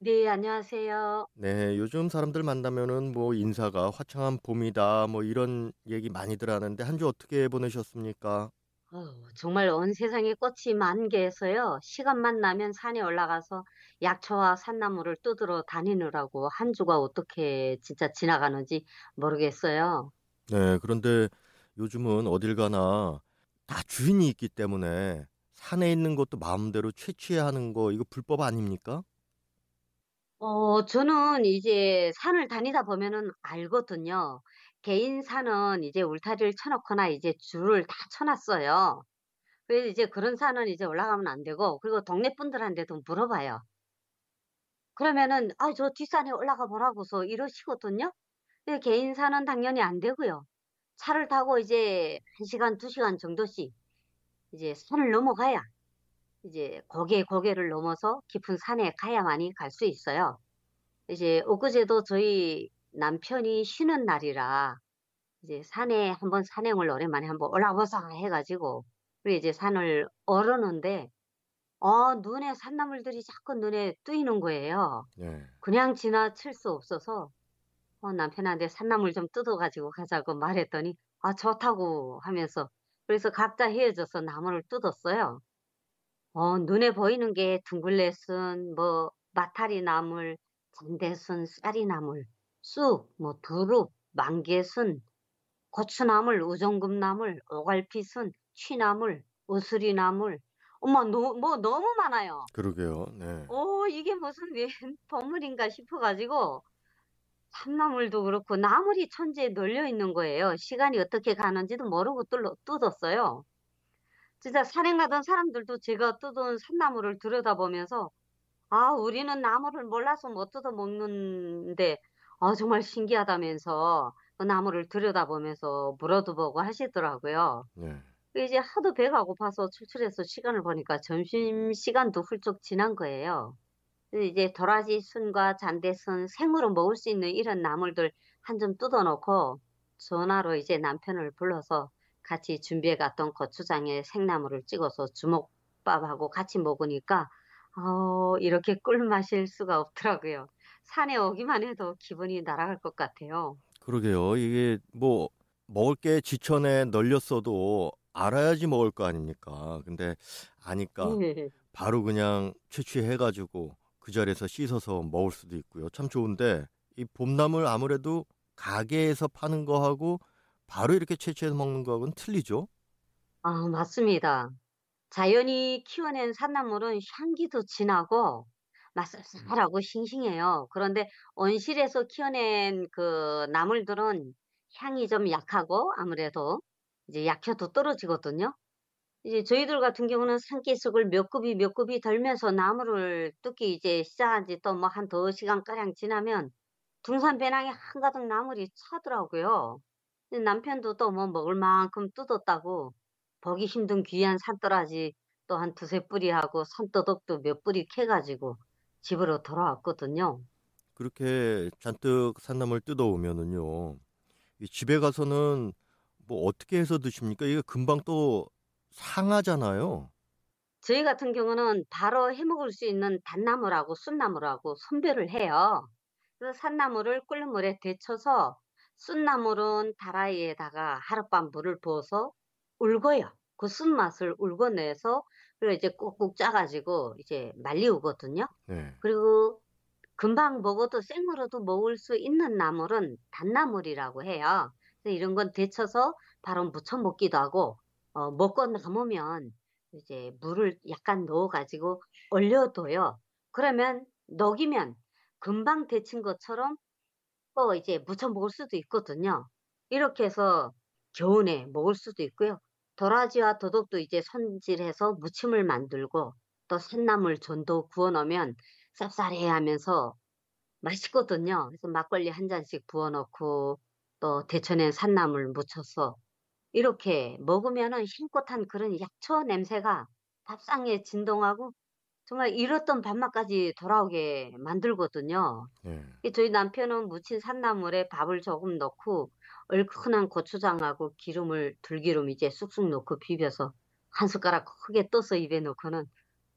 네, 안녕하세요. 네, 요즘 사람들 만나면은 뭐 인사가 화창한 봄이다 뭐 이런 얘기 많이들 하는데 한 주 어떻게 보내셨습니까? 어, 정말 온 세상에 꽃이 만개해서요. 시간만 나면 산에 올라가서 약초와 산나무를 뜯으러 다니느라고 한 주가 어떻게 진짜 지나가는지 모르겠어요. 네, 그런데 요즘은 어딜 가나 다 주인이 있기 때문에 산에 있는 것도 마음대로 채취하는 거 이거 불법 아닙니까? 어, 저는 이제 산을 다니다 보면은 알거든요. 개인 산은 이제 울타리를 쳐 놓거나 이제 줄을 다 쳐 놨어요. 그래서 이제 그런 산은 이제 올라가면 안 되고, 그리고 동네 분들한테도 물어봐요. 그러면은, 아, 저 뒷산에 올라가 보라고서 이러시거든요. 개인 산은 당연히 안 되고요. 차를 타고 이제 한시간두시간 정도씩 이제 산을 넘어가야 이제 고개 고개를 넘어서 깊은 산에 가야만이 갈 수 있어요. 이제 엊그제도 저희 남편이 쉬는 날이라 이제 산에 한번 산행을 오랜만에 한번 올라보자 해가지고 우리 이제 산을 오르는데 어 눈에 산나물들이 자꾸 눈에 뜨이는 거예요. 네. 그냥 지나칠 수 없어서 어, 남편한테 산나물 좀 뜯어가지고 가자고 말했더니 아 좋다고 하면서 그래서 각자 헤어져서 나무를 뜯었어요. 어, 눈에 보이는 게 둥글레순, 뭐 마타리 나물, 장대순, 쌀이나물, 쑥, 뭐 두릅, 망개순, 고추나물, 우정금나물, 오갈피순, 취나물, 우수리나물. 엄마, 너, 뭐 너무 많아요. 그러게요. 네. 오, 이게 무슨 웬 동물인가 싶어가지고 산나물도 그렇고 나물이 천지에 널려 있는 거예요. 시간이 어떻게 가는지도 모르고 뚫- 뜯었어요. 진짜 산행 가던 사람들도 제가 뜯은 산나물을 들여다보면서 아, 우리는 나물을 몰라서 못 뜯어 먹는데 아, 정말 신기하다면서 그 나물을 들여다보면서 물어도 보고 하시더라고요. 네. 이제 하도 배가 고파서 출출해서 시간을 보니까 점심 시간도 훌쩍 지난 거예요. 이제 도라지 순과 잔대순 생으로 먹을 수 있는 이런 나물들 한 점 뜯어놓고 전화로 이제 남편을 불러서 같이 준비해 갔던 고추장에 생나물을 찍어서 주먹밥하고 같이 먹으니까 어, 이렇게 꿀 마실 수가 없더라고요. 산에 오기만 해도 기분이 날아갈 것 같아요. 그러게요. 이게 뭐 먹을 게 지천에 널렸어도 알아야지 먹을 거 아닙니까? 근데 아니까 네. 바로 그냥 채취해가지고 그 자리에서 씻어서 먹을 수도 있고요. 참 좋은데 이 봄나물 아무래도 가게에서 파는 거하고 바로 이렇게 채취해서 먹는 거하고는 틀리죠? 아, 맞습니다. 자연이 키워낸 산나물은 향기도 진하고 맛쌉쌀하고 싱싱해요. 그런데 온실에서 키워낸 그 나물들은 향이 좀 약하고 아무래도 이제 약효도 떨어지거든요. 이제 저희들 같은 경우는 산기슭을 몇 급이 몇 급이 덜면서 나무를 뜯기 이제 시작한 지 또 뭐 한 두 시간가량 지나면 둥산 배낭에 한가득 나물이 차더라고요. 남편도 또 뭐 먹을 만큼 뜯었다고 보기 힘든 귀한 산더라지 또 한 두세 뿌리 하고 산더덕도 몇 뿌리 캐가지고 집으로 돌아왔거든요. 그렇게 잔뜩 산나물 뜯어오면은요. 이 집에 가서는 뭐 어떻게 해서 드십니까? 이게 금방 또 상하잖아요. 저희 같은 경우는 바로 해 먹을 수 있는 단나물하고 순나물하고 선별을 해요. 그래서 산나물을 끓는 물에 데쳐서 순나물은 다라이에다가 하룻밤 물을 부어서 울고요. 그 쓴맛을 울궈내서 그리고 이제 꾹꾹 짜가지고 이제 말리우거든요. 네. 그리고 금방 먹어도 생으로도 먹을 수 있는 나물은 단나물이라고 해요. 그래서 이런 건 데쳐서 바로 무쳐 먹기도 하고, 어, 먹고 남으면 이제 물을 약간 넣어가지고 얼려둬요. 그러면 녹이면 금방 데친 것처럼 또 이제 무쳐 먹을 수도 있거든요. 이렇게 해서 겨우내 먹을 수도 있고요. 도라지와 더덕도 이제 손질해서 무침을 만들고 또 산나물 전도 구워 놓으면 쌉싸래하면서 맛있거든요. 그래서 막걸리 한 잔씩 부어 놓고 또 데쳐낸 산나물 묻혀서 이렇게 먹으면은 흰꽃한 그런 약초 냄새가 밥상에 진동하고 정말 잃었던 밥맛까지 돌아오게 만들거든요. 네. 이 저희 남편은 무친 산나물에 밥을 조금 넣고 얼큰한 고추장하고 기름을 들기름 이제 쑥쑥 넣고 비벼서 한 숟가락 크게 떠서 입에 넣고는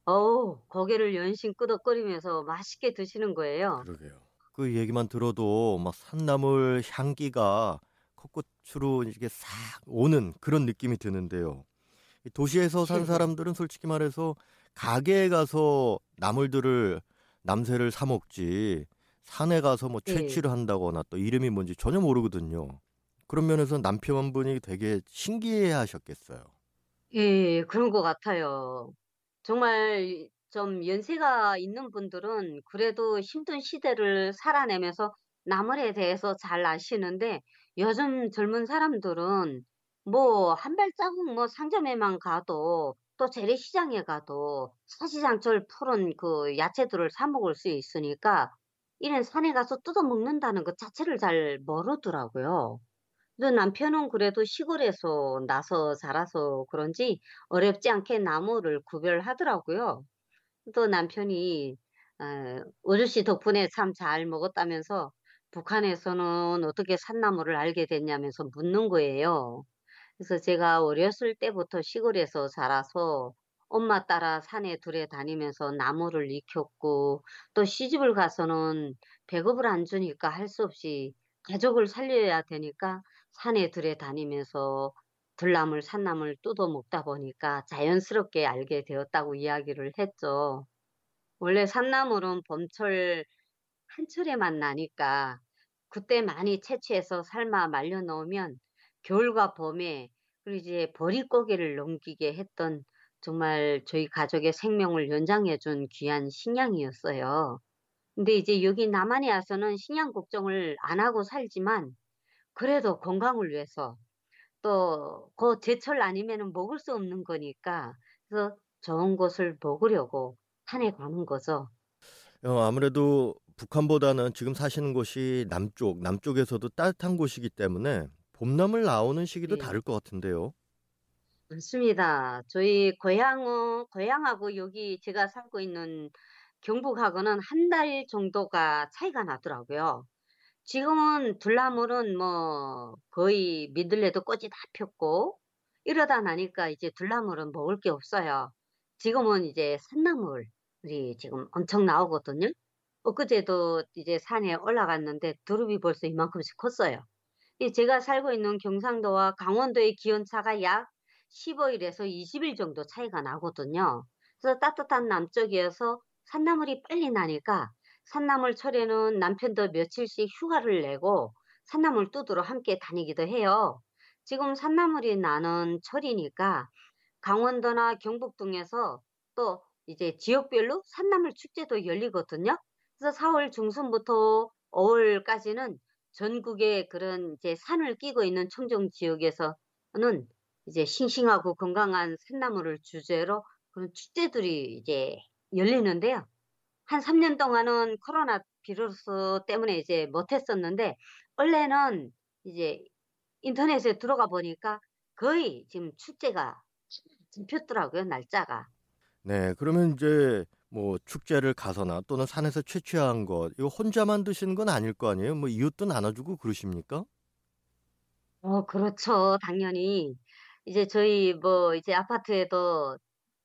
어우 고개를 연신 끄덕거리면서 맛있게 드시는 거예요. 그러게요. 그 얘기만 들어도 막 산나물 향기가 코끝으로 이게 싹 오는 그런 느낌이 드는데요. 이 도시에서 산. 사람들은 솔직히 말해서 가게에 가서 나물들을 남새를 사 먹지 산에 가서 뭐 네. 채취를 한다거나 또 이름이 뭔지 전혀 모르거든요. 그런 면에서 남편분이 되게 신기해 하셨겠어요. 예. 그런 것 같아요. 정말 좀 연세가 있는 분들은 그래도 힘든 시대를 살아내면서 나물에 대해서 잘 아시는데 요즘 젊은 사람들은 뭐 한 발자국 뭐 상점에만 가도 또 재래시장에 가도 사시장철 푸른 그 야채들을 사 먹을 수 있으니까 이런 산에 가서 뜯어 먹는다는 것 자체를 잘 모르더라고요. 그래서 남편은 그래도 시골에서 나서 자라서 그런지 어렵지 않게 나무를 구별하더라고요. 또 남편이 어, 오주 씨 덕분에 참 잘 먹었다면서 북한에서는 어떻게 산나물을 알게 됐냐면서 묻는 거예요. 그래서 제가 어렸을 때부터 시골에서 자라서 엄마 따라 산에 들에 다니면서 나무를 익혔고 또 시집을 가서는 배급을 안 주니까 할 수 없이 가족을 살려야 되니까 산에 들에 다니면서 들나물, 산나물 뜯어 먹다 보니까 자연스럽게 알게 되었다고 이야기를 했죠. 원래 산나물은 봄철 한철에만 나니까 그때 많이 채취해서 삶아 말려 놓으면 겨울과 봄에 그리고 이제 보릿고개를 넘기게 했던 정말 저희 가족의 생명을 연장해 준 귀한 식량이었어요. 근데 이제 여기 남한에 와서는 식량 걱정을 안 하고 살지만 그래도 건강을 위해서 또 그 제철 아니면은 먹을 수 없는 거니까 그래서 좋은 것을 먹으려고 산에 가는 거죠. 어, 아무래도 북한보다는 지금 사시는 곳이 남쪽, 남쪽에서도 따뜻한 곳이기 때문에 봄나물 나오는 시기도 네. 다를 것 같은데요. 맞습니다. 저희 고향은 고향하고 여기 제가 살고 있는 경북하고는 한 달 정도가 차이가 나더라고요. 지금은 들나물은 뭐 거의 민들레도 꽃이 다 폈고 이러다 나니까 이제 들나물은 먹을 게 없어요. 지금은 이제 산나물이 지금 엄청 나오거든요. 엊그제도 이제 산에 올라갔는데 두릅이 벌써 이만큼씩 컸어요. 이 제가 살고 있는 경상도와 강원도의 기온차가 약 15일에서 20일 정도 차이가 나거든요. 그래서 따뜻한 남쪽이어서 산나물이 빨리 나니까 산나물 철에는 남편도 며칠씩 휴가를 내고 산나물 뚜드러 함께 다니기도 해요. 지금 산나물이 나는 철이니까 강원도나 경북 등에서 또 이제 지역별로 산나물 축제도 열리거든요. 그래서 4월 중순부터 5월까지는 전국의 그런 이제 산을 끼고 있는 청정 지역에서는 이제 싱싱하고 건강한 산나물을 주제로 그런 축제들이 이제 열리는데요. 한 3년 동안은 코로나 바이러스 때문에 이제 못했었는데 원래는 이제 인터넷에 들어가 보니까 거의 지금 축제가 잡혔더라고요, 날짜가. 네, 그러면 이제 뭐 축제를 가서나 또는 산에서 채취한 것, 이거 혼자만 드시는 건 아닐 거 아니에요? 뭐 이웃도 나눠주고 그러십니까? 어, 그렇죠. 당연히. 이제 저희 뭐 이제 아파트에도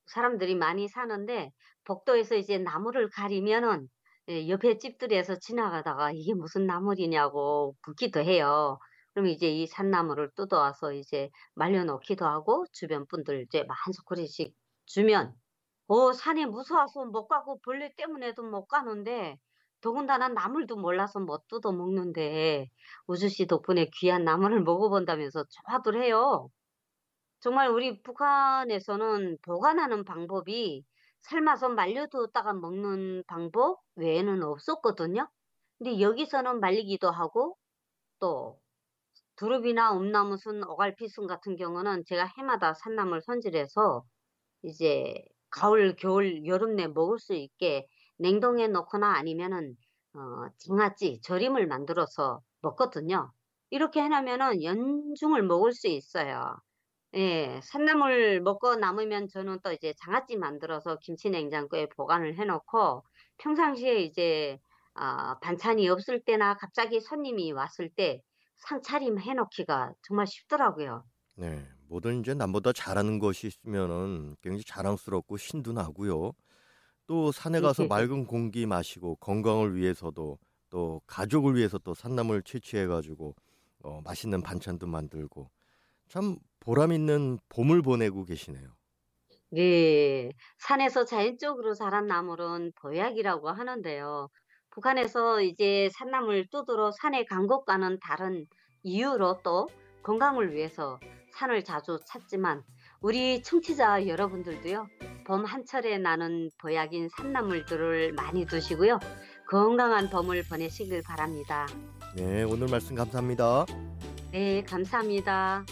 사람들이 많이 사는데 복도에서 이제 나무를 가리면은 예, 옆에 집들에서 지나가다가 이게 무슨 나물이냐고 묻기도 해요. 그럼 이제 이 산나물을 뜯어와서 이제 말려놓기도 하고 주변 분들 이제 한 소쿠리씩 주면 어, 산에 무서워서 못 가고 벌레 때문에도 못 가는데 더군다나 나물도 몰라서 못 뜯어 먹는데 우주 씨 덕분에 귀한 나물을 먹어본다면서 좋아들 해요. 정말 우리 북한에서는 보관하는 방법이 삶아서 말려두었다가 먹는 방법 외에는 없었거든요. 근데 여기서는 말리기도 하고 또 두릅이나 음나무순, 오갈피순 같은 경우는 제가 해마다 산나물 손질해서 이제 가을, 겨울, 여름 내 먹을 수 있게 냉동해 놓거나 아니면은 어, 장아찌, 절임을 만들어서 먹거든요. 이렇게 해 놓으면은 연중을 먹을 수 있어요. 예. 산나물 먹고 남으면 저는 또 이제 장아찌 만들어서 김치 냉장고에 보관을 해 놓고 평상시에 이제 아 반찬이 없을 때나 갑자기 손님이 왔을 때 상차림 해 놓기가 정말 쉽더라고요. 네. 뭐든 이제 남보다 잘하는 것이 있으면은 굉장히 자랑스럽고 신도 나고요. 또 산에 가서 네. 맑은 공기 마시고 건강을 위해서도 또 가족을 위해서 또 산나물 채취해 가지고 어 맛있는 반찬도 만들고 참 보람 있는 봄을 보내고 계시네요. 네. 산에서 자연적으로 자란 나물은 보약이라고 하는데요. 북한에서 이제 산나물 뚜드러 산에 간 것과는 다른 이유로 또 건강을 위해서 산을 자주 찾지만 우리 청취자 여러분들도요. 봄 한철에 나는 보약인 산나물들을 많이 드시고요. 건강한 봄을 보내시길 바랍니다. 네, 오늘 말씀 감사합니다. 네, 감사합니다.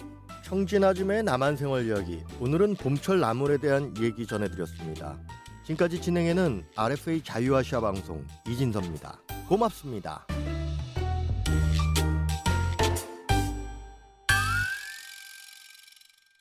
청진 아줌의 남한 생활 이야기. 오늘은 봄철 나물에 대한 얘기 전해드렸습니다. 지금까지 진행에는 RFA 자유아시아 방송 이진섭입니다. 고맙습니다.